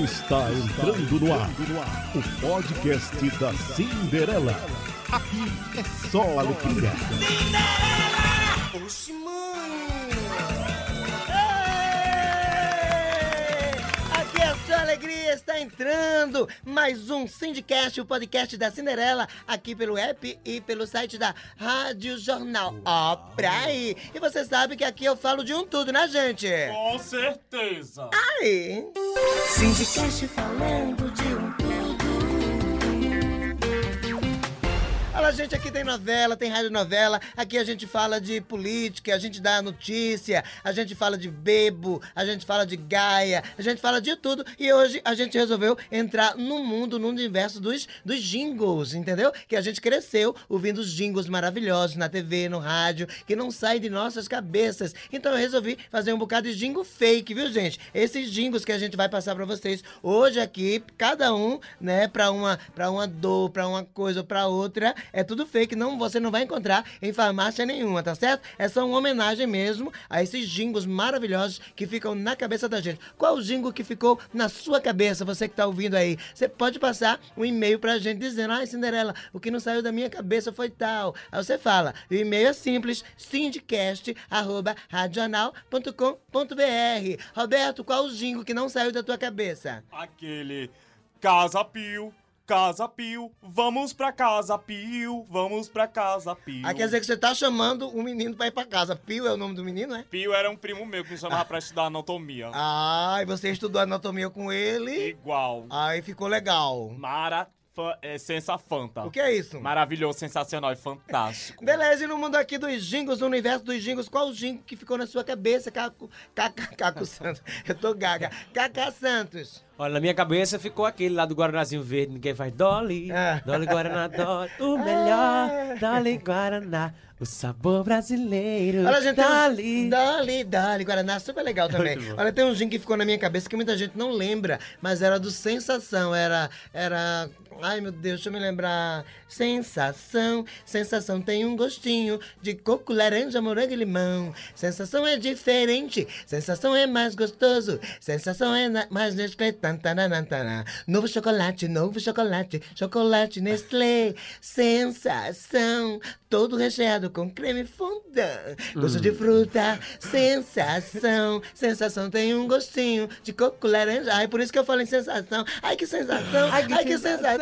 Está entrando no ar o podcast da Cinderela. Aqui é só alegria. Oxi, alegria, está entrando mais um Sindicast, o podcast da Cinderela, aqui pelo app e pelo site da Rádio Jornal. Ó, pra aí! E você sabe que aqui eu falo de um tudo, né, gente? Com certeza. Aí! Sindicast falando de Olha, gente, aqui tem novela, tem rádio novela. Aqui a gente fala de política, a gente dá notícia, a gente fala de bebo, a gente fala de gaia, a gente fala de tudo. E hoje a gente resolveu entrar no mundo, no universo dos, dos jingles, entendeu? Que a gente cresceu ouvindo os jingles maravilhosos na TV, no rádio, que não saem de nossas cabeças. Então eu resolvi fazer um bocado de jingle fake, viu, gente? Esses jingles que a gente vai passar pra vocês hoje aqui, cada um, né, pra uma, pra uma dor, pra uma coisa ou pra outra, é tudo fake, não, você não vai encontrar em farmácia nenhuma, tá certo? É só uma homenagem mesmo a esses jingles maravilhosos que ficam na cabeça da gente. Qual o jingle que ficou na sua cabeça, você que tá ouvindo aí? Você pode passar um e-mail pra gente dizendo, ai Cinderela, o que não saiu da minha cabeça foi tal. Aí você fala, o e-mail é simples, sindicast.radional.com.br Roberto, qual o jingle que não saiu da tua cabeça? Aquele Casa Pio, Casa Pio, vamos pra Casa Pio, vamos pra Casa Pio. Ah, quer dizer que você tá chamando o menino pra ir pra casa. Pio é o nome do menino, é? Pio era um primo meu que me chamava pra estudar anatomia. Ah, e você estudou anatomia com ele? Igual. Aí ficou legal. Mara, fa- é, sensa fanta. O que é isso? Maravilhoso, sensacional e fantástico. Beleza, e no mundo aqui dos jingles, no universo dos jingles, qual o jingle que ficou na sua cabeça, Caco, Caco, Caco Santos? Eu tô gaga. Cacá Santos. Olha, na minha cabeça ficou aquele lá do Guaranazinho Verde, ninguém faz Dolly. Ah. Dolly Guaraná, Dolly. O melhor, Dolly Guaraná. O sabor brasileiro. Olha, gente, tem um- Dolly. Dali, Dali, Guaraná, super legal também. Olha, tem um jingle que ficou na minha cabeça que muita gente não lembra, mas era do Sensação, era, era, ai meu Deus, deixa eu me lembrar. Sensação, sensação tem um gostinho de coco, laranja, morango e limão. Sensação é diferente, sensação é mais gostoso, sensação é mais Nestlé. Novo chocolate, novo chocolate, chocolate Nestlé. Sensação, todo recheado com creme fondant. Gosto de fruta, sensação. Sensação tem um gostinho de coco laranja. Ai, por isso que eu falei sensação. Ai, que sensação. Ai, que, sensação.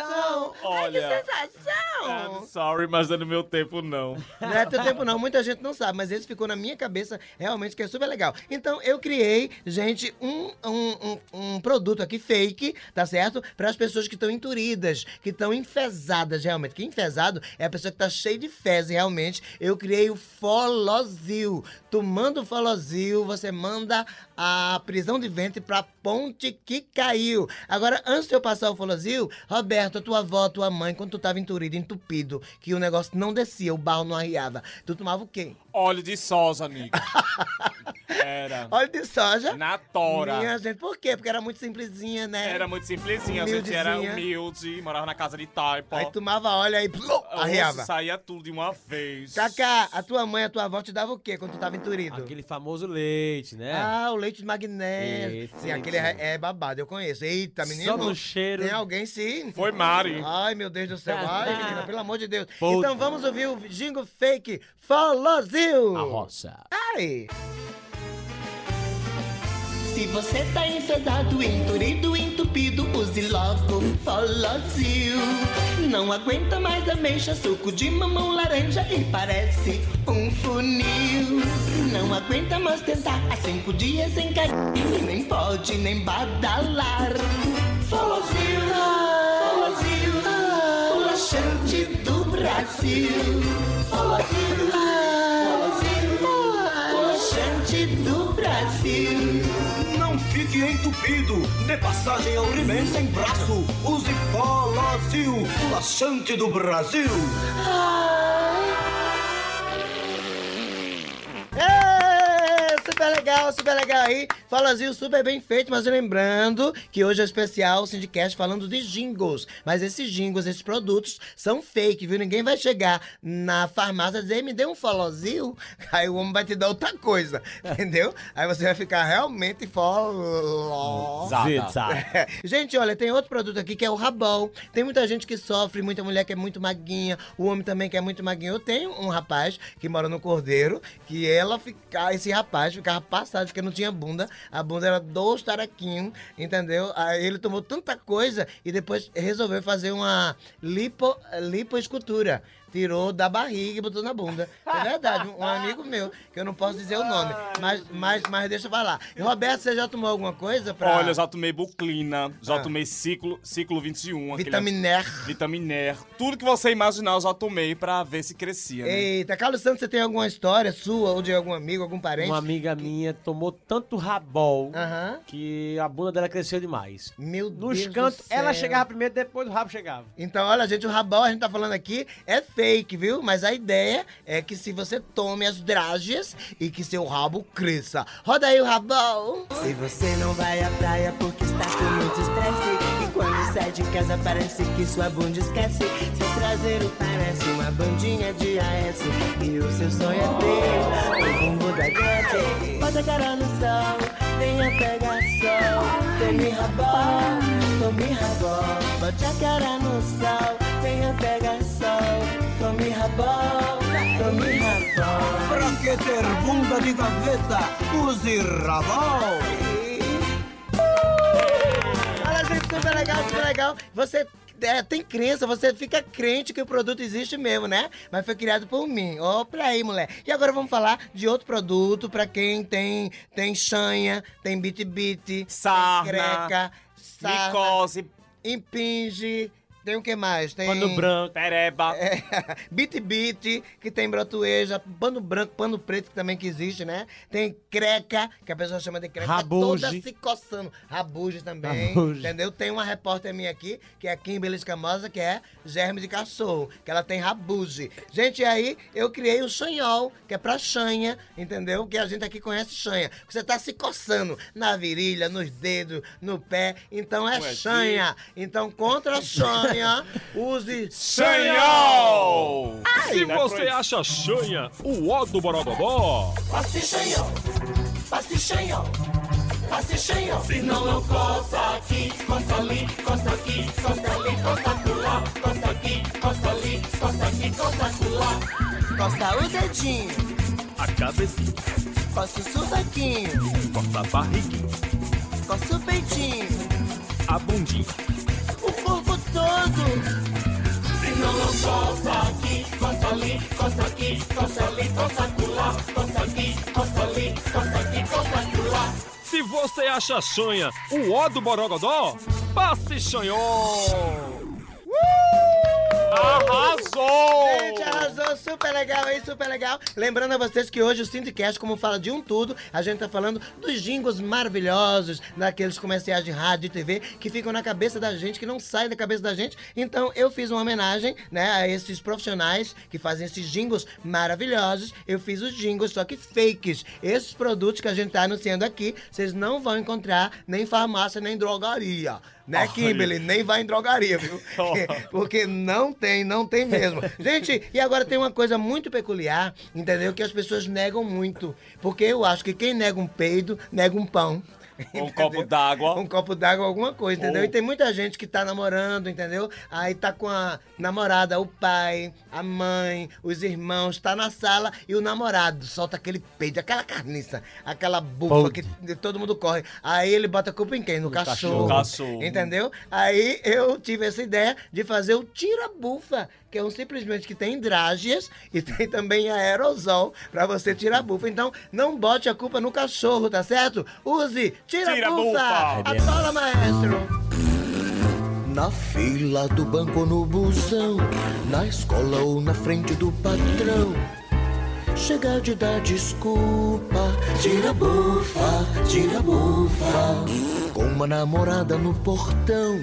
Olha, Ai, que sensação. I'm sorry, mas é no meu tempo não. Não é teu tempo não, muita gente não sabe, mas esse ficou na minha cabeça realmente que é super legal. Então eu criei, gente, um, um, um, um produto aqui fake, tá certo? Para as pessoas que estão enturidas, que estão enfesadas realmente. Que enfesado é a pessoa que tá cheia de fezes realmente. Eu criei o Folozil. Tu manda o Folozil, você manda a prisão de ventre pra ponte que caiu. Agora, antes de eu passar o Folozil, Roberto, a tua avó, tua mãe, quando tu tava enturido, entupido, que o negócio não descia, o barro não arriava, tu tomava o quê? Óleo de soja, amigo. Era. Óleo de soja. Na tora. Minha gente, por quê? Porque era muito simplesinha, né? Era muito simplesinha, a gente era humilde, morava na casa de taipa. Aí tomava óleo aí, plum, Oxe, arriava. saía tudo de uma vez. Cacá, a tua mãe, a tua avó te dava o quê quando tu tava enturido? Aquele famoso leite, né? Ah, o leite de magnésio. Esse, Sim, aquele é, é babado, eu conheço. Eita, menino. Só no cheiro. Tem alguém sim. Foi Mari. Ai, meu Deus do céu. Ai, menina, pelo amor de Deus. Puta. Então vamos ouvir o jingle fake Folozil. A roça. Ai. Se você tá enfesado, enturido, entupido, use logo Folozil. Não aguenta mais ameixa, suco de mamão laranja e parece um funil. Não aguenta mais tentar há cinco dias sem carinho, e nem pode nem badalar. Folozil, Folozil, o laxante do Brasil. Folozil, Brasil. Não fique entupido, dê passagem ao He-Man sem braço. Use Folozil, o laxante do Brasil. Ê, super legal, super legal aí. Falazinho super bem feito, mas lembrando que hoje é especial o Sindicast falando de jingles. Mas esses jingles, esses produtos são fake, viu? Ninguém vai chegar na farmácia e dizer, me dê um folozinho. Aí o homem vai te dar outra coisa, entendeu? Aí você vai ficar realmente. Zizá. Gente, olha, tem outro produto aqui que é o rabão. Tem muita gente que sofre, muita mulher que é muito maguinha, o homem também que é muito maguinho. Eu tenho um rapaz que mora no Cordeiro, que ela fica, esse rapaz ficava passado porque não tinha bunda. A bunda era dois taraquinhos, entendeu? Aí ele tomou tanta coisa e depois resolveu fazer uma lipo, lipoescultura. Tirou da barriga e botou na bunda. É verdade, um amigo meu, que eu não posso dizer o nome, mas, mas, mas deixa eu falar. E Roberto, você já tomou alguma coisa pra... Olha, já tomei Buclina, já Ah. tomei ciclo, ciclo 21. aquele- Vitaminer. Vitaminer. Tudo que você imaginar eu já tomei pra ver se crescia, né? Eita, Carlos Santos, você tem alguma história sua ou de algum amigo, algum parente? Uma amiga minha tomou tanto rabol Aham. que a bunda dela cresceu demais. Meu Nos Deus do cantos, ela chegava primeiro, depois o rabo chegava. Então, olha, gente, o rabão, a gente tá falando aqui, é fake, viu? Mas a ideia é que se você tome as drágeas e que seu rabo cresça. Roda aí o rabão. Se você não vai à praia porque está com muito estresse E quando sai de casa parece que sua bunda esquece Seu traseiro parece uma bandinha de AS E o seu sonho é ter o bumbo da Gretchen Bota a cara no sol, venha pegar sol Tome rabão, tome rabão Bote a cara no sol Rabão Pra que ter bunda de gaveta? Use rabão. Olha, gente, super legal, super legal. Você é, tem crença, você fica crente que o produto existe mesmo, né? Mas foi criado por mim. Ó, pra aí, mulher. E agora vamos falar de outro produto pra quem tem, tem chanha, tem bit-bit, Sarna, tem creca, sarna, Micose, impinge, tem o que mais? Tem... Pano branco. pereba. É, Bit Bit, que tem brotueja, pano branco, pano preto, que também que existe, né? Tem creca, que a pessoa chama de creca, Rabuge. toda se coçando. Rabuge também, Rabuge. entendeu? Tem uma repórter minha aqui, que é a Kimberly Escamosa, que é germe de cachorro, que ela tem rabuge. Gente, aí eu criei o chanhol, que é pra chanha, entendeu? Que a gente aqui conhece chanha. Você tá se coçando na virilha, nos dedos, no pé, então é Ué, chanha. Então, contra a chanha, use Chanhol! Se Não é você acha chanha, o ó do Borogodó. Passe chanhão, passe chanhão, passe chanhão. Se não, não coça aqui, coça ali, coça aqui, coça ali, coça acolá, coça aqui, coça ali, coça aqui, coça acolá. Coça o dedinho, A cabecinha, coça o sovaquinho, corta a barriguinha, coça o peitinho, a bundinha. O corpo todo. Se não, não coça aqui, coça ali, coça aqui, coça ali, coça acolá, coça aqui, coça ali, coça aqui, coça acolá. Se você acha chanha, o ó do Borogodó, passe chanhol. Arrasou! Gente, arrasou, super legal aí, super legal. Lembrando a vocês que hoje o Sindicast, como fala de um tudo, a gente tá falando dos jingles maravilhosos, daqueles comerciais de rádio e TV que ficam na cabeça da gente, que não saem da cabeça da gente. Então eu fiz uma homenagem, né, a esses profissionais que fazem esses jingles maravilhosos. Eu fiz os jingles, só que fakes. Esses produtos que a gente tá anunciando aqui, vocês não vão encontrar nem em farmácia, nem em drogaria. Né, Kimberly? Nem vai em drogaria, viu? Porque não tem, não tem mesmo. Gente, e agora tem uma coisa muito peculiar, entendeu? Que as pessoas negam muito. Porque eu acho que quem nega um peido, nega um pão. Um copo d'água. Um copo d'água, alguma coisa, entendeu? Ou- E tem muita gente que tá namorando, entendeu? Aí tá com a namorada, o pai, a mãe, os irmãos, tá na sala e o namorado solta aquele peito, aquela carniça, aquela bufa que todo mundo corre. Aí ele bota a culpa em quem? No, cachorro. cachorro. Cachorro. Entendeu? Aí eu tive essa ideia de fazer o tira-bufa, que é um simplesmente que tem drágeas e tem também aerosol pra você tirar bufa. Então, não bote a culpa no cachorro, tá certo? Use tira-bufa! Tira-bufa. Atola, maestro! Na fila do banco ou no busão, na escola ou na frente do patrão. Chega de dar desculpa, tira bufa, tira bufa. Com uma namorada no portão,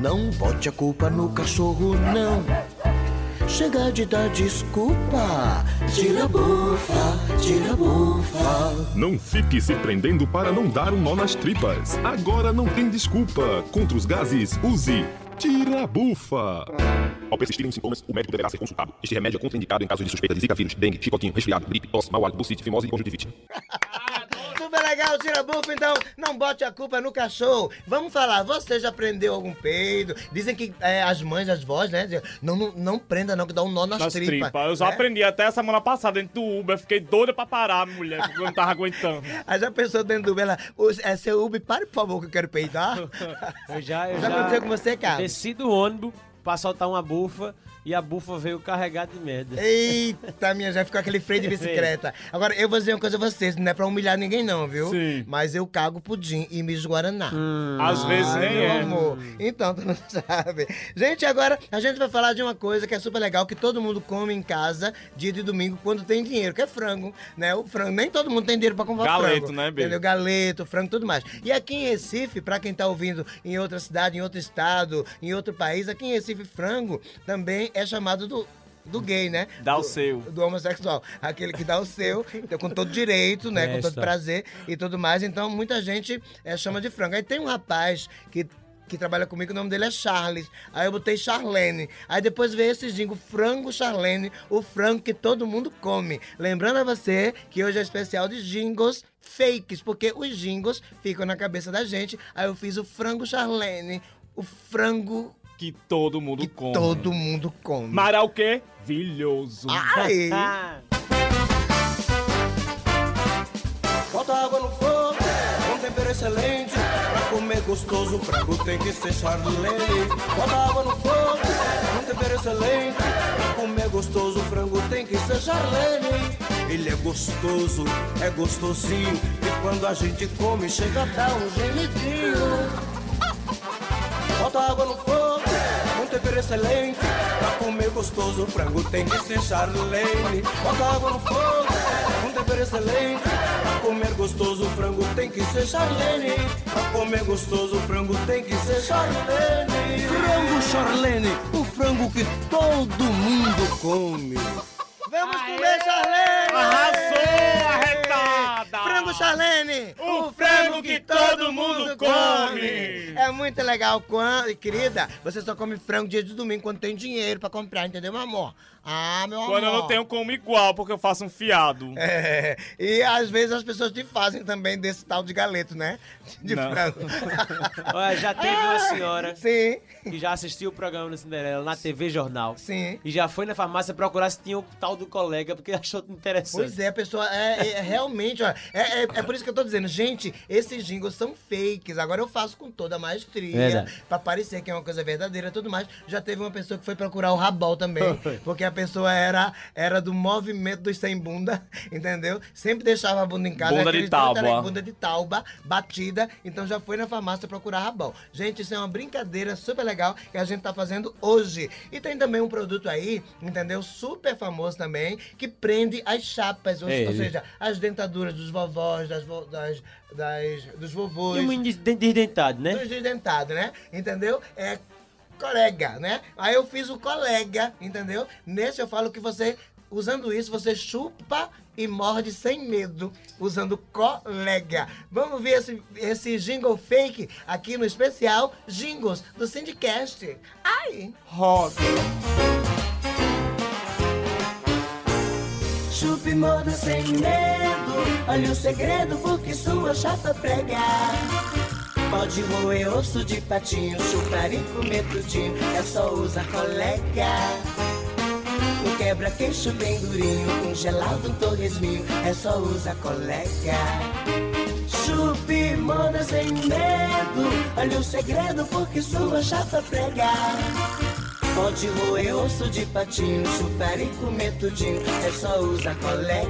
não bote a culpa no cachorro, não. Chega de dar desculpa, tira bufa, tira bufa. Não fique se prendendo para não dar um nó nas tripas. Agora não tem desculpa. Contra os gases, use Tira Bufa. Ao persistirem os sintomas, o médico deverá ser consultado. Este remédio é contraindicado em casos de suspeita de zika vírus, dengue, chicotinho, resfriado, gripe, tosse, mau hálito, bucite, fimose e conjuntivite. Legal! tira bufa, então não bote a culpa no cachorro. Vamos falar, você já prendeu algum peido? Dizem que é, as mães, as vós, né? dizem, Não, não, não prenda não, que dá um nó nas, Nas tripas. tripas. Eu já né? aprendi até semana passada dentro do Uber. Fiquei doida pra parar, mulher, porque eu não tava aguentando. Aí já pensou dentro do Uber, ela, "Ô, é seu Uber, pare por favor que eu quero peidar. Eu já, eu Já aconteceu com você, Carlos? Desci do ônibus pra soltar uma bufa e a bufa veio carregada de merda. Eita, minha, já ficou aquele freio de bicicleta. Agora, eu vou dizer uma coisa a vocês, não é pra humilhar ninguém não, viu? Sim. Mas eu cago pudim e mijo Guaraná. Às vezes Ai, nem meu é. amor. Então, tu não sabe. Gente, agora a gente vai falar de uma coisa que é super legal, que todo mundo come em casa, dia de domingo, quando tem dinheiro, que é frango, né? O frango, nem todo mundo tem dinheiro pra comprar Galeto, frango. né, Bê? Entendeu? Galeto, frango, tudo mais. E aqui em Recife, pra quem tá ouvindo em outra cidade, em outro estado, em outro país, aqui em Recife, frango também é chamado do... Do gay, né? Dá o Do- seu. Do homossexual. Aquele que dá o seu, então, com todo direito, né? Com todo prazer e tudo mais. Então, muita gente eh, chama de frango. Aí tem um rapaz que. Que trabalha comigo, o nome dele é Charles. Aí eu botei Charlene. Aí depois veio esse jingo, frango Charlene, o frango que todo mundo come. Lembrando a você que hoje é especial de jingles fakes, porque os jingles ficam na cabeça da gente. Aí eu fiz o frango Charlene, o frango Que todo mundo que come. todo mundo come. Mará o quê? Vilhoso. Ai! Bota água no fogo, com tempero excelente. Pra comer gostoso, o frango tem que ser charlene. Bota água no fogo, com tempero excelente. Pra comer gostoso, o frango tem que ser charlene. Ele é gostoso, é gostosinho. E quando a gente come, chega a dar um gemidinho. Bota água no fogo, tempero excelente. Pra comer gostoso, frango tem que ser charlene. Bota água no fogo, com tempero excelente. Pra comer gostoso, frango tem que ser charlene. Pra comer gostoso, frango tem que ser charlene. Frango charlene, o frango que todo mundo come. Vamos comer Charlene! Arrasou, Charlene! O frango que todo mundo come! É muito legal, quando, querida, você só come frango dia de domingo quando tem dinheiro pra comprar, entendeu, meu amor? Ah, meu amor. Quando eu não tenho como igual, porque eu faço um fiado. É, e às vezes as pessoas te fazem também desse tal de galeto, né? De Não. frango. olha, já teve uma senhora Sim, que já assistiu o programa do Cinderela na TV Jornal. sim. E já foi na farmácia procurar se tinha o tal do colega, porque achou interessante. Pois é, a pessoa é, é realmente, ó, é, é, é por isso que eu tô dizendo, gente, esses jingles são fakes. Agora eu faço com toda a maestria, Verdade. pra parecer que é uma coisa verdadeira e tudo mais. Já teve uma pessoa que foi procurar o rabol também, porque a pessoa era, era do movimento dos sem bunda, entendeu? Sempre deixava a bunda em casa. Bunda de tábua. tele- Bunda de tauba, batida, então já foi na farmácia procurar rabol. Gente, isso é uma brincadeira super legal que a gente tá fazendo hoje. E tem também um produto aí, entendeu? Super famoso também, que prende as chapas, ou, ou seja, as dentaduras dos vovós, das, vo- das, das- dos vovôs, E um menino desdentado, né? dos dentados, né? Entendeu? É colega, né? Aí eu fiz o colega, entendeu? Nesse eu falo que você, usando isso, você chupa e morde sem medo, usando colega. Vamos ver esse, esse jingle fake aqui no especial Jingles do Syndicast. Ai! Roda. Chupe moda sem medo. Olha o segredo porque sua chapa prega. Pode roer osso de patinho, chupar e comer tudinho. É só usar colega. Um quebra-queixo bem durinho, um gelado, um torresminho. É só usar colega. Chupe moda sem medo. Olha o segredo porque sua chapa prega. Pode roer osso de patinho, chupar e comer tudinho, é só usar colega.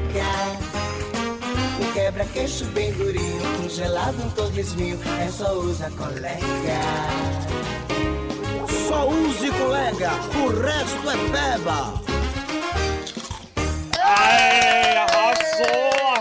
Um quebra-queixo bem durinho, um gelado, um torresminho, é só usar colega. Só use colega, o resto é beba. Aê, arrasou,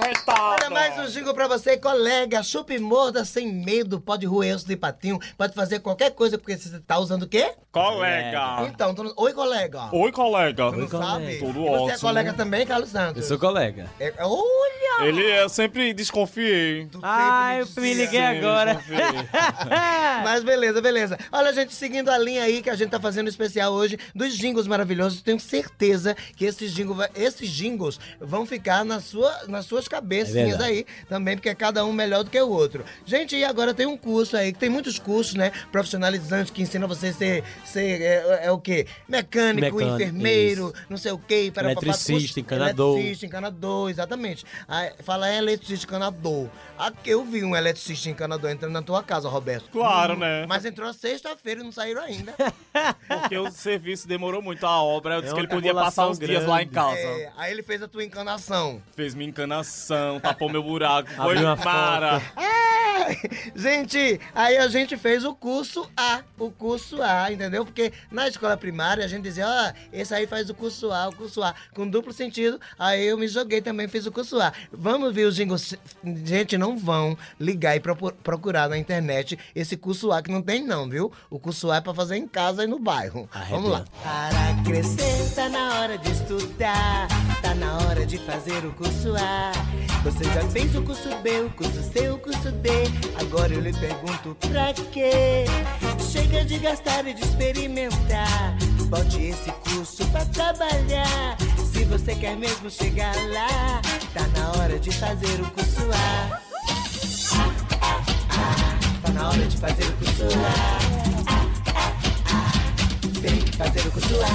mais um jingle pra você, colega. Chupa e morda sem medo. Pode roer osso de patinho, pode fazer qualquer coisa, porque você tá usando o quê? Colega! Então, tu não- oi, colega. Oi, colega! Tu não sabe? Tudo E você é ótimo. colega também, Carlos Santos? Eu sou colega. É- olha! Ele, eu sempre desconfiei. Tu Ai, eu sempre me liguei Sim, agora. Mas beleza, beleza. Olha, gente, seguindo a linha aí que a gente tá fazendo especial hoje dos jingles maravilhosos, tenho certeza que esses jingles, esses jingles vão ficar na sua, nas suas cabecinhas É verdade. Aí também, porque é cada um melhor do que o outro. Gente, e agora tem um curso aí, que tem muitos cursos, né? Profissionalizantes que ensinam você a ser, ser é, é o quê? Mecânico, Mecânico, enfermeiro, não sei o quê. Para Eletricista, encanador. Eletricista, encanador, exatamente. Aí, fala é eletricista, encanador. Aqui eu vi um eletricista encanador entrando na tua casa, Roberto. Claro, né? Mas entrou sexta-feira e não saíram ainda. Porque o serviço demorou muito, a obra. Eu disse É que ele podia passar uns dias lá em grande. casa. É, aí ele fez a tua encanação. Fez minha encanação, tapou meu buraco. Foi. Ai, Gente, aí a gente fez o curso A, o curso A, entendeu? Porque na escola primária a gente dizia, ó, esse aí faz o curso A, o curso A, com duplo sentido. Aí eu me joguei também, fiz o curso A. Vamos ver os jingles. Gente, não vão ligar e procu- procurar na internet esse curso A que não tem não, viu? O curso A é pra fazer em casa e no bairro. Vamos lá. Para crescer, tá na hora de estudar. Tá na hora de fazer o curso A. Você já fez o curso B, o curso C, o curso D. Agora eu lhe pergunto pra quê? Chega de gastar e de experimentar. Bote esse curso pra trabalhar. Se você quer mesmo chegar lá, tá na hora de fazer o curso A. Tá na hora de fazer o curso A. Vem fazer o curso A.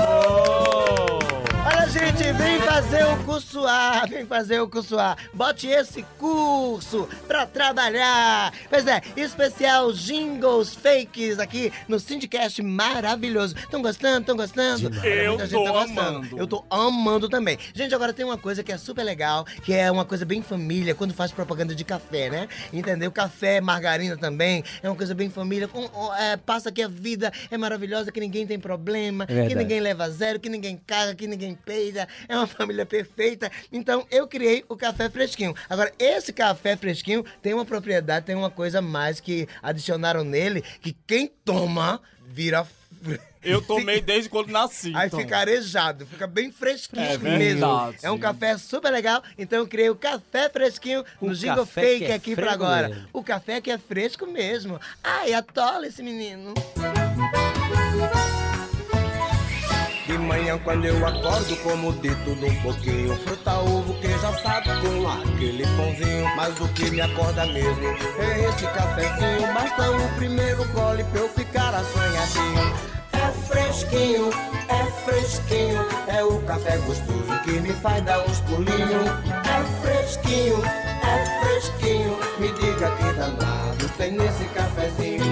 Olha, gente, vem fazer o curso A, vem fazer o curso A. Bote esse curso pra trabalhar. Pois é, especial jingles fakes aqui no Syndicast maravilhoso. Tão gostando? Tão gostando? Demais. Eu muita gente tô gostando. amando. Eu tô amando também. Gente, agora tem uma coisa que é super legal, que é uma coisa bem família, quando faz propaganda de café, né? Entendeu? Café, margarina também, é uma coisa bem família. Com, é, passa que a vida é maravilhosa, que ninguém tem problema, É que ninguém leva zero, que ninguém caga, que ninguém peida. É uma família perfeita. Então, eu criei o café fresquinho. Agora, esse café fresquinho tem uma propriedade, tem uma coisa mais que adicionaram nele, que quem toma vira... Eu tomei desde quando nasci. Aí então. fica arejado, fica bem fresquinho É mesmo. verdade. É um café super legal. Então eu criei o café fresquinho no Um Jingle Fake é aqui pra fresco agora. mesmo. O café que é fresco mesmo. Ai, atola esse menino. De manhã quando eu acordo como de tudo um pouquinho Fruta, ovo, queijo assado com aquele pãozinho. Mas o que me acorda mesmo é esse cafezinho. Basta o primeiro gole pra eu ficar assanhadinho. É fresquinho, é fresquinho É o café gostoso que me faz dar uns pulinhos. É fresquinho, é fresquinho Me diga que danado tem nesse cafezinho.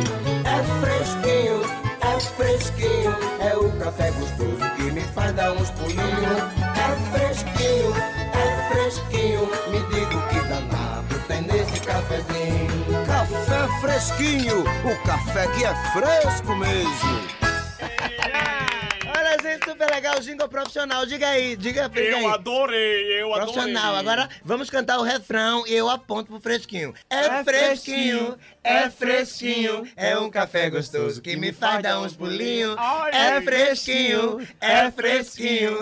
É fresquinho, é fresquinho, é o café gostoso me faz dar uns pulinhos. É fresquinho, é fresquinho, me diga o que danado tem nesse cafezinho. Café fresquinho, o café que é fresco mesmo. O jingle profissional. Diga aí, diga, diga aí. Eu adorei, eu adorei. Profissional. Agora vamos cantar o refrão e eu aponto pro fresquinho. É, É fresquinho, fresquinho, é fresquinho, é um café gostoso que me faz dar uns pulinhos. É fresquinho, é fresquinho.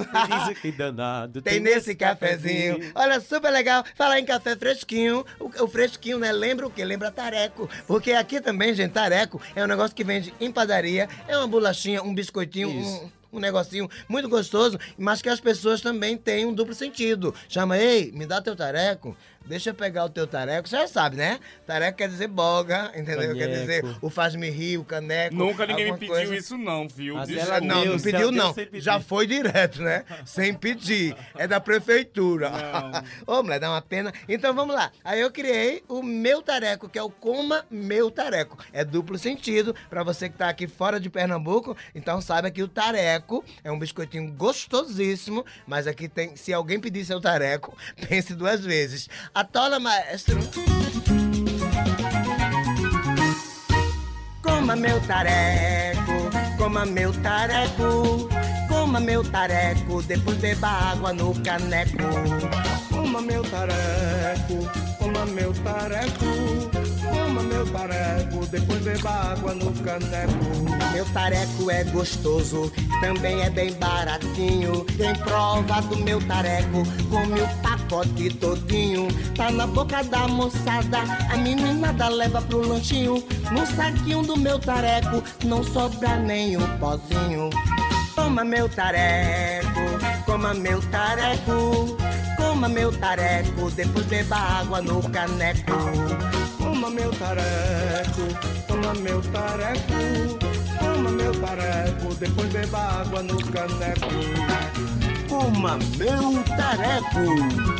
Diz que danado. Tem nesse cafezinho. Olha, super legal. Falar em café fresquinho. O, o fresquinho, né? Lembra o quê? Lembra tareco. Porque aqui também, gente, tareco é um negócio que vende em padaria. É uma bolachinha, um biscoitinho, um, um negocinho muito gostoso, mas que as pessoas também têm um duplo sentido. Chama, ei, me dá teu tareco. Deixa eu pegar o teu tareco. Você já sabe, né? Tareco quer dizer boga, entendeu? Quer Caneco. dizer o faz-me rir, o caneco. Nunca ninguém me pediu coisa. isso não, viu? Mas ela Não, não Deus, pediu não. Já foi direto, né? sem pedir. É da prefeitura. Ô, mulher, dá uma pena. Então vamos lá. Aí eu criei o meu tareco, que é o Coma Meu Tareco. É duplo sentido. Pra você que tá aqui fora de Pernambuco, então saiba que o tareco é um biscoitinho gostosíssimo, mas aqui tem, se alguém pedir seu tareco, pense duas vezes. Atola, maestro. Coma meu tareco, coma meu tareco, coma meu tareco, depois beba água no caneco. Coma meu tareco, coma meu tareco, coma meu tareco, depois beba água no caneco. Meu tareco é gostoso, também é bem baratinho. Quem prova do meu tareco, come o pacote todinho. Tá na boca da moçada, a meninada leva pro lanchinho. No saquinho do meu tareco, não sobra nem um pozinho. Coma meu tareco, coma meu tareco, Coma meu tareco, depois beba água no caneco. Coma meu tareco, toma meu tareco. Coma meu tareco, depois beba água no caneco. Coma meu tareco.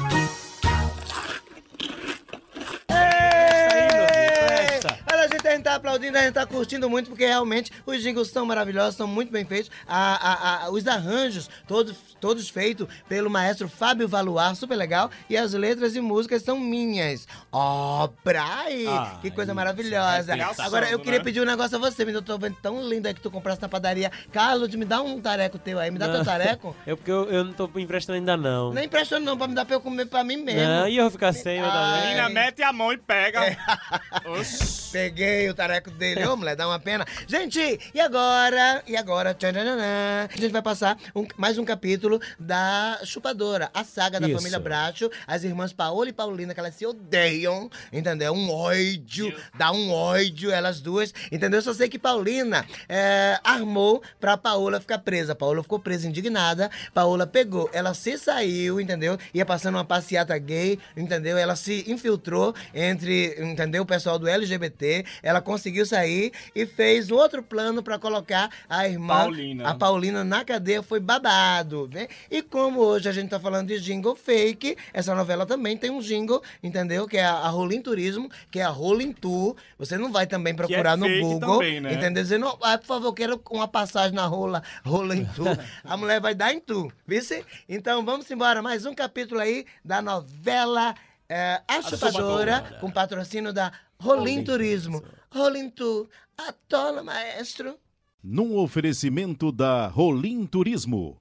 Tá aplaudindo, a gente tá curtindo muito, porque realmente os jingles são maravilhosos, são muito bem feitos. A, a- a- os arranjos, todos, todos feitos pelo maestro Fábio Valuar, super legal. E as letras e músicas são minhas. Obra! aí, Ah, que coisa isso, maravilhosa. arrepiação, Agora, eu queria né? pedir um negócio a você, menino. Eu tô vendo tão lindo aí que tu compraste na padaria. Carlos, me dá um tareco teu aí, me dá teu tareco. É porque eu, eu não tô emprestando ainda não. Nem emprestando não, pra me dar pra eu comer pra mim mesmo. Não, e eu vou ficar sem, dar é. Menina, mete a mão e pega. Oxi. Peguei o tareco dele, ô mulher, dá uma pena. Gente, e agora? E agora? Tchananã, a gente vai passar um- mais um capítulo da Chupadora, a saga da Isso. família Bracho, as irmãs Paola e Paulina, que elas se odeiam, entendeu? Um ódio, dá um ódio, elas duas, entendeu? Só sei que Paulina é, armou pra Paola ficar presa. Paola ficou presa, indignada. Paola pegou, ela se saiu, entendeu? Ia passando uma passeata gay, entendeu? Ela se infiltrou entre, entendeu? O pessoal do LGBT. Ela conseguiu sair e fez um outro plano pra colocar a irmã, Paulina. a Paulina na cadeia. Foi babado, né? E como hoje a gente tá falando de jingle fake, essa novela também tem um jingle, entendeu? Que é a, a Rolling Turismo, que é a Rolling Tour. Você não vai também procurar no fake Google, também, né? entendeu? Dizendo, ah, por favor, quero uma passagem na rola, Rolling Tour. a mulher vai dar em tu, vice? Então vamos embora, mais um capítulo aí da novela é, A Chupadora, com patrocínio da Rolim Turismo. Rolim Tour, atola, maestro. Num oferecimento da Rolim Turismo.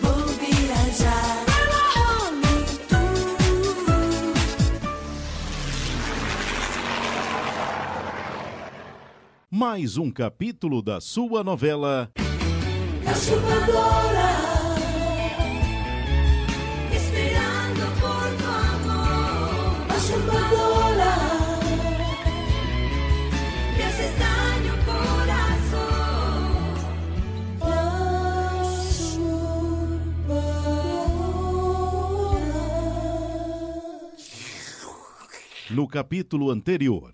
Vou viajar. Pela Mais um capítulo da sua novela. A no capítulo anterior.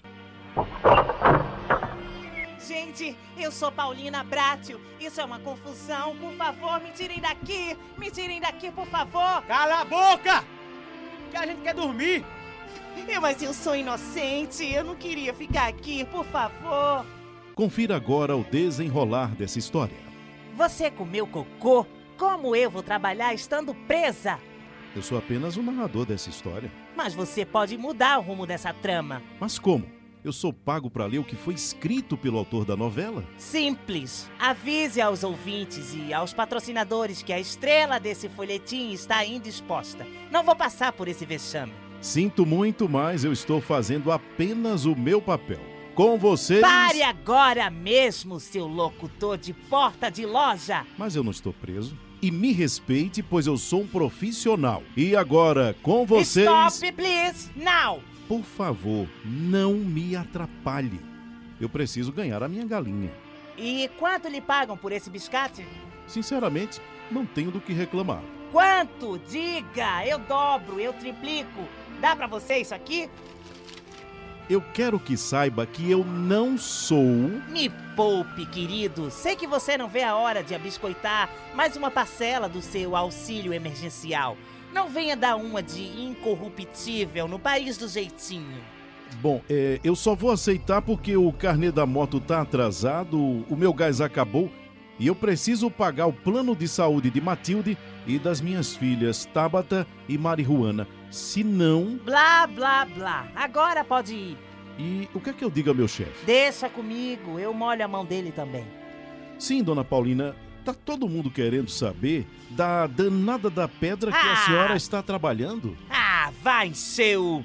Gente, eu sou Paulina Brátio. Isso é uma confusão. Por favor, me tirem daqui. Me tirem daqui, por favor. Cala a boca! Que a gente quer dormir. Eu, mas eu sou inocente. Eu não queria ficar aqui, por favor. Confira agora o desenrolar dessa história. Você comeu cocô? Como eu vou trabalhar estando presa? Eu sou apenas o narrador dessa história. Mas você pode mudar o rumo dessa trama. Mas como? Eu sou pago para ler o que foi escrito pelo autor da novela? Simples. Avise aos ouvintes e aos patrocinadores que a estrela desse folhetim está indisposta. Não vou passar por esse vexame. Sinto muito, mas eu estou fazendo apenas o meu papel. Com vocês. Pare agora mesmo, seu locutor de porta de loja! Mas eu não estou preso. E me respeite, pois eu sou um profissional. E agora, com vocês. Stop, please, now! Por favor, não me atrapalhe. Eu preciso ganhar a minha galinha. E quanto lhe pagam por esse biscate? Sinceramente, não tenho do que reclamar. Quanto? Diga! Eu dobro, eu triplico. Dá pra você isso aqui? Eu quero que saiba que eu não sou. Me poupe, querido. Sei que você não vê a hora de abiscoitar mais uma parcela do seu auxílio emergencial. Não venha dar uma de incorruptível no país do jeitinho. Bom, é, eu só vou aceitar porque o carnê da moto tá atrasado, o meu gás acabou e eu preciso pagar o plano de saúde de Matilde e das minhas filhas Tabata e Marihuana. Se não. Blá, blá, blá. Agora pode ir. E o que é que eu digo ao meu chefe? Deixa comigo, eu molho a mão dele também. Sim, dona Paulina, tá todo mundo querendo saber da danada da pedra que a Ah! senhora está trabalhando? Ah, vai, seu.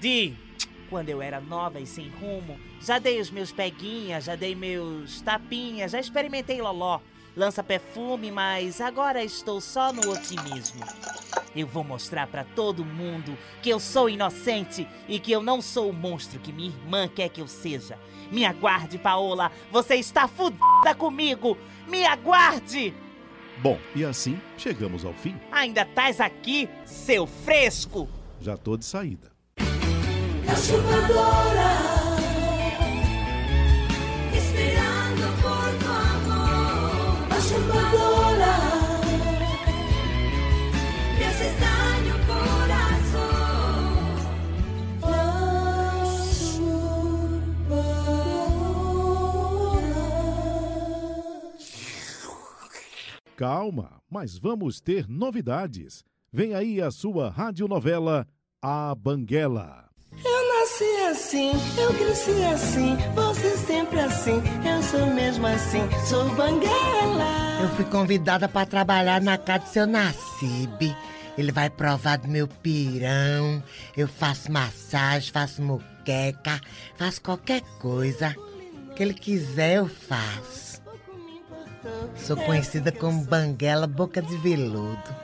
De. Quando eu era nova e sem rumo, já dei os meus peguinhas, já dei meus tapinhas, já experimentei loló. lança perfume, mas agora estou só no otimismo. Eu vou mostrar pra todo mundo que eu sou inocente e que eu não sou o monstro que minha irmã quer que eu seja. Me aguarde, Paola. Você está fudida comigo. Me aguarde. Bom, e assim chegamos ao fim. Ainda estás aqui, seu fresco. Já tô de saída. Chupadora, esperando por tu amor. La chupadora, me haces daño corazón. La Calma, mas vamos ter novidades. Vem aí a sua radionovela A Banguela. Eu nasci assim, eu cresci assim, você sempre assim, eu sou mesmo assim, sou banguela. Eu fui convidada pra trabalhar na casa do seu Nacibe. Ele vai provar do meu pirão. Eu faço massagem, faço muqueca, faço qualquer coisa que ele quiser eu faço. Sou conhecida como Banguela Boca de Veludo.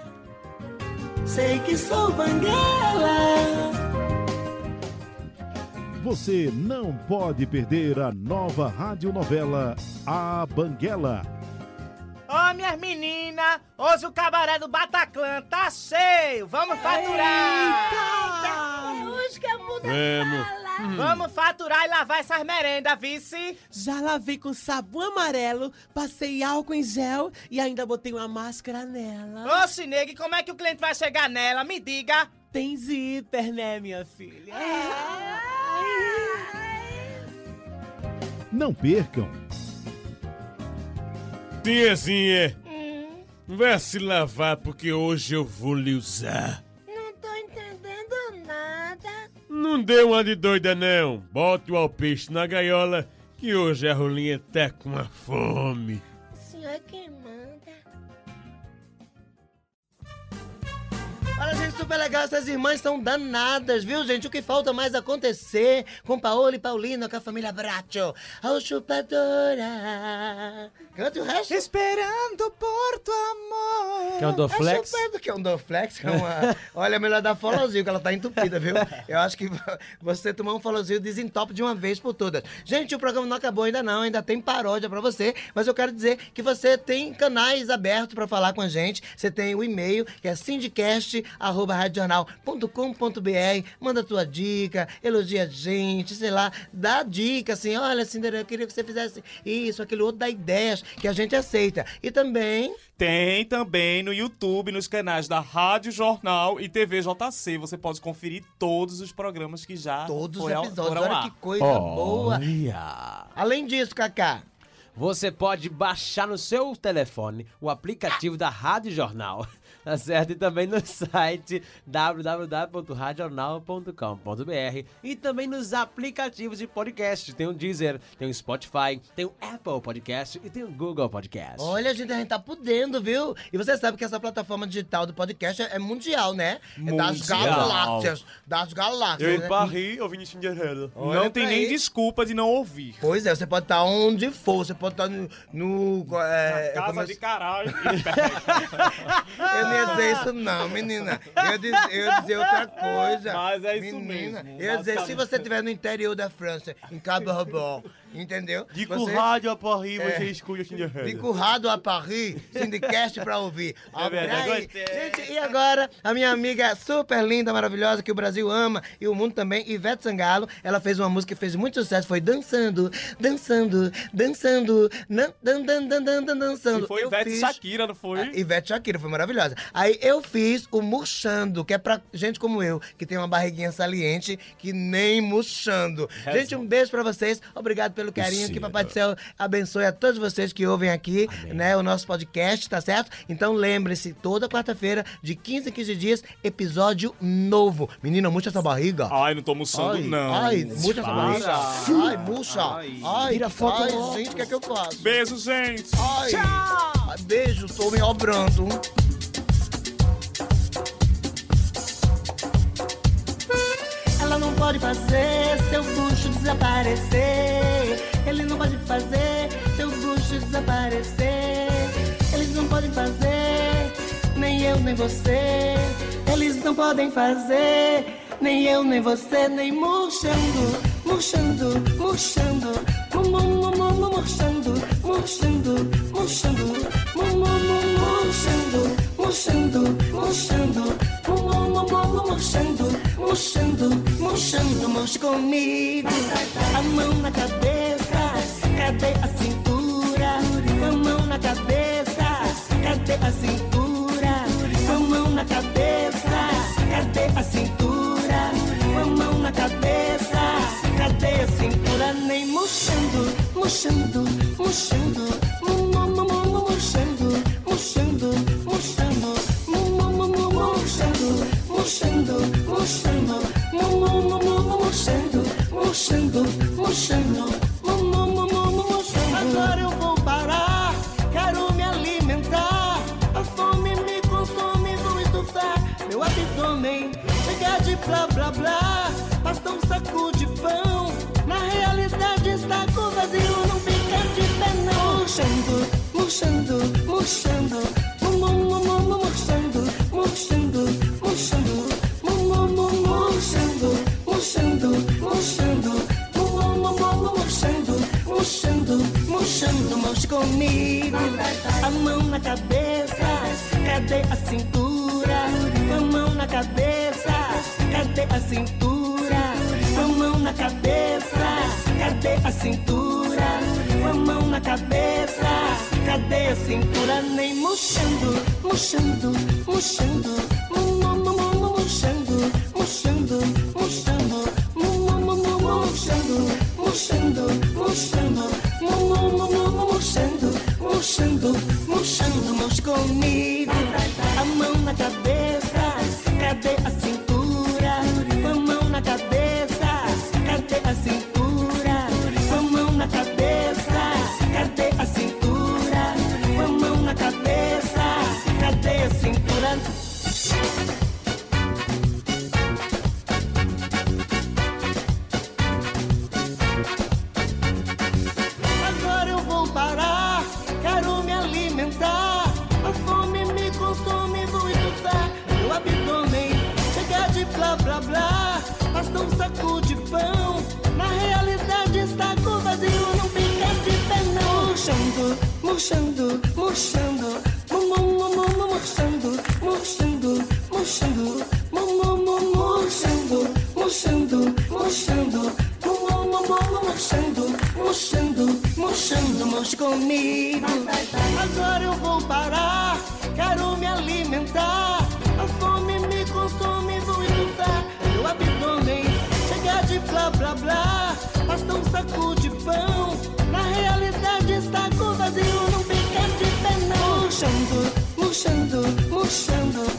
Sei que sou banguela. Você não pode perder a nova radionovela A Banguela. Ô, minhas meninas, hoje o cabaré do Bataclan tá cheio. Vamos faturar. hoje que a muda Vamos. Vamos faturar e lavar essas merendas, vice. Já lavei com sabão amarelo, passei álcool em gel e ainda botei uma máscara nela. Ô, Chineg, como é que o cliente vai chegar nela? Me diga. Tem zíper, né, minha filha? Não percam. Tiazinha, vai se lavar porque hoje eu vou lhe usar. Não tô entendendo nada. Não dê uma de doida não. Bote o alpiste na gaiola que hoje a rolinha tá com uma fome. O senhor que manda. Olha, gente, super legal. Essas irmãs são danadas, viu, gente? O que falta mais acontecer com Paola e Paulina, com a família Bracho. A chupadora. Canta o resto. Esperando por tu amor. Quer um A Doflex? chupada, que é um Doflex, que é uma... Olha, é melhor dar folozil, que ela tá entupida, viu? Eu acho que você tomar um folozil desentope de uma vez por todas. Gente, o programa não acabou ainda não, ainda tem paródia pra você, mas eu quero dizer que você tem canais abertos pra falar com a gente. Você tem o e-mail, que é sindicast.radiojornal.com.br. Manda tua dica, elogia a gente, sei lá, dá dica assim, olha, Cinderela, eu queria que você fizesse isso, aquilo outro, dá ideias que a gente aceita. E também... Tem também no YouTube, nos canais da Rádio Jornal e TV JC. Você pode conferir todos os programas que já Todos os foi ao- episódios, foram olha que coisa boa. Olha. Além disso, Cacá, Você pode baixar no seu telefone o aplicativo da Rádio Jornal, tá certo? E também no site www.radional.com.br e também nos aplicativos de podcast. Tem o Deezer, tem o Spotify, tem o Apple Podcast e tem o Google Podcast. olha, gente, a gente tá podendo, viu? E você sabe que essa plataforma digital do podcast é é mundial, né? É das Mundial. galáxias. Das galáxias. Eu né? em Paris, ouvindo Cinderela. Olha Não tem nem aí. desculpa de não ouvir. Pois é, você pode estar onde for, você pode estar no. no é, Casa como eu- de caralho. Eu não ia dizer isso, não, menina. Eu ia dizer, eu ia dizer outra coisa. Mas é isso menina. mesmo, Eu ia dizer, se você estiver no interior da França, em Cabo Robon, entendeu? De rádio a Paris, É. você escuta Cinderela. De currado a Paris, Sindicast pra ouvir. É verdade. Gente, e agora, a minha amiga super linda, maravilhosa, que o Brasil ama e o mundo também, Ivete Sangalo, ela fez uma música que fez muito sucesso, foi Dançando, Dançando, Dançando, nan- dan, dan, dan, dan, dan, dançando. Se foi Eu Ivete fiz- Shakira, não foi? a Ivete Shakira, foi maravilhosa. Aí eu fiz o murchando, que é pra gente como eu, que tem uma barriguinha saliente, que nem murchando. Gente, um beijo pra vocês. Obrigado pelo carinho. Que Papai do Céu abençoe a todos vocês que ouvem aqui, né, o nosso podcast, tá certo? Então lembre-se, toda quarta-feira, de 15 em 15 dias, episódio novo. Menina, murcha essa barriga. Ai, não tô almoçando, não. ai, murcha essa barriga. Ai, murcha. Ai. Ai, Tira foto ai, gente, o que é que eu faço? Beijo, gente. Ai, ai, beijo, tô me obrando. Ela não pode fazer seu bucho desaparecer. Ele não pode fazer seu bucho desaparecer. não podem fazer, nem eu nem você. Eles não podem fazer, nem eu nem você, nem murchando, murchando, murchando, mu- mu- mu- mu- mu- murchando, murchando, murchando, mu- mu- mu- murchando, murchando, murchando, mu- mu- mu- mu- mu- murchando, murchando, murchando, murche comigo. A mão na cabeça, cadê a cintura? A mão na cabeça, cadê a cintura? A mão na cabeça, cadê a cintura? A mão na cabeça, cadê a cintura? Nem murchando, murchando, murchando, mu- murchando, murchando, mu- mu- mu- mu- mu- murchando. Agora eu vou parar, quero me alimentar. A fome me consome, vou estufar meu abdômen. Chega de blá blá blá, basta um saco de pão. Na realidade com vazio, não fica de pé não. Murchando, murchando, murchando, na cabeça, cadê a cintura? Com a mão na cabeça, cadê a cintura? Com a mão na cabeça, cadê a cintura? Com a mão na cabeça, cadê a cintura? Nem murchando, murchando, murchando, mu- mu- mu- mu- mu- murchando, murchando, murchando, mu- mu- mu- mu- murchando, murchando, murchando, mu- mu- mu- mu- mu- murchando, murchando, murchando, murche comigo. A mão na cabeça, cadê a cintura? A mão Murchando, murchando, murchando, mu- mu- mu- mu- mu- murchando, murchando, murchando, mu- mu- mu- murchando, murchando, murchando, mu- mu- mu- mu- mu- murchando, murchando, murche comigo. Agora eu vou parar, quero me alimentar. A fome me consome, vou estufar meu abdômen. Chega de blá blá blá, basta um saco de pão. Na realidade está com vazio, não fica de pé não. Murchando, murchando, murchando,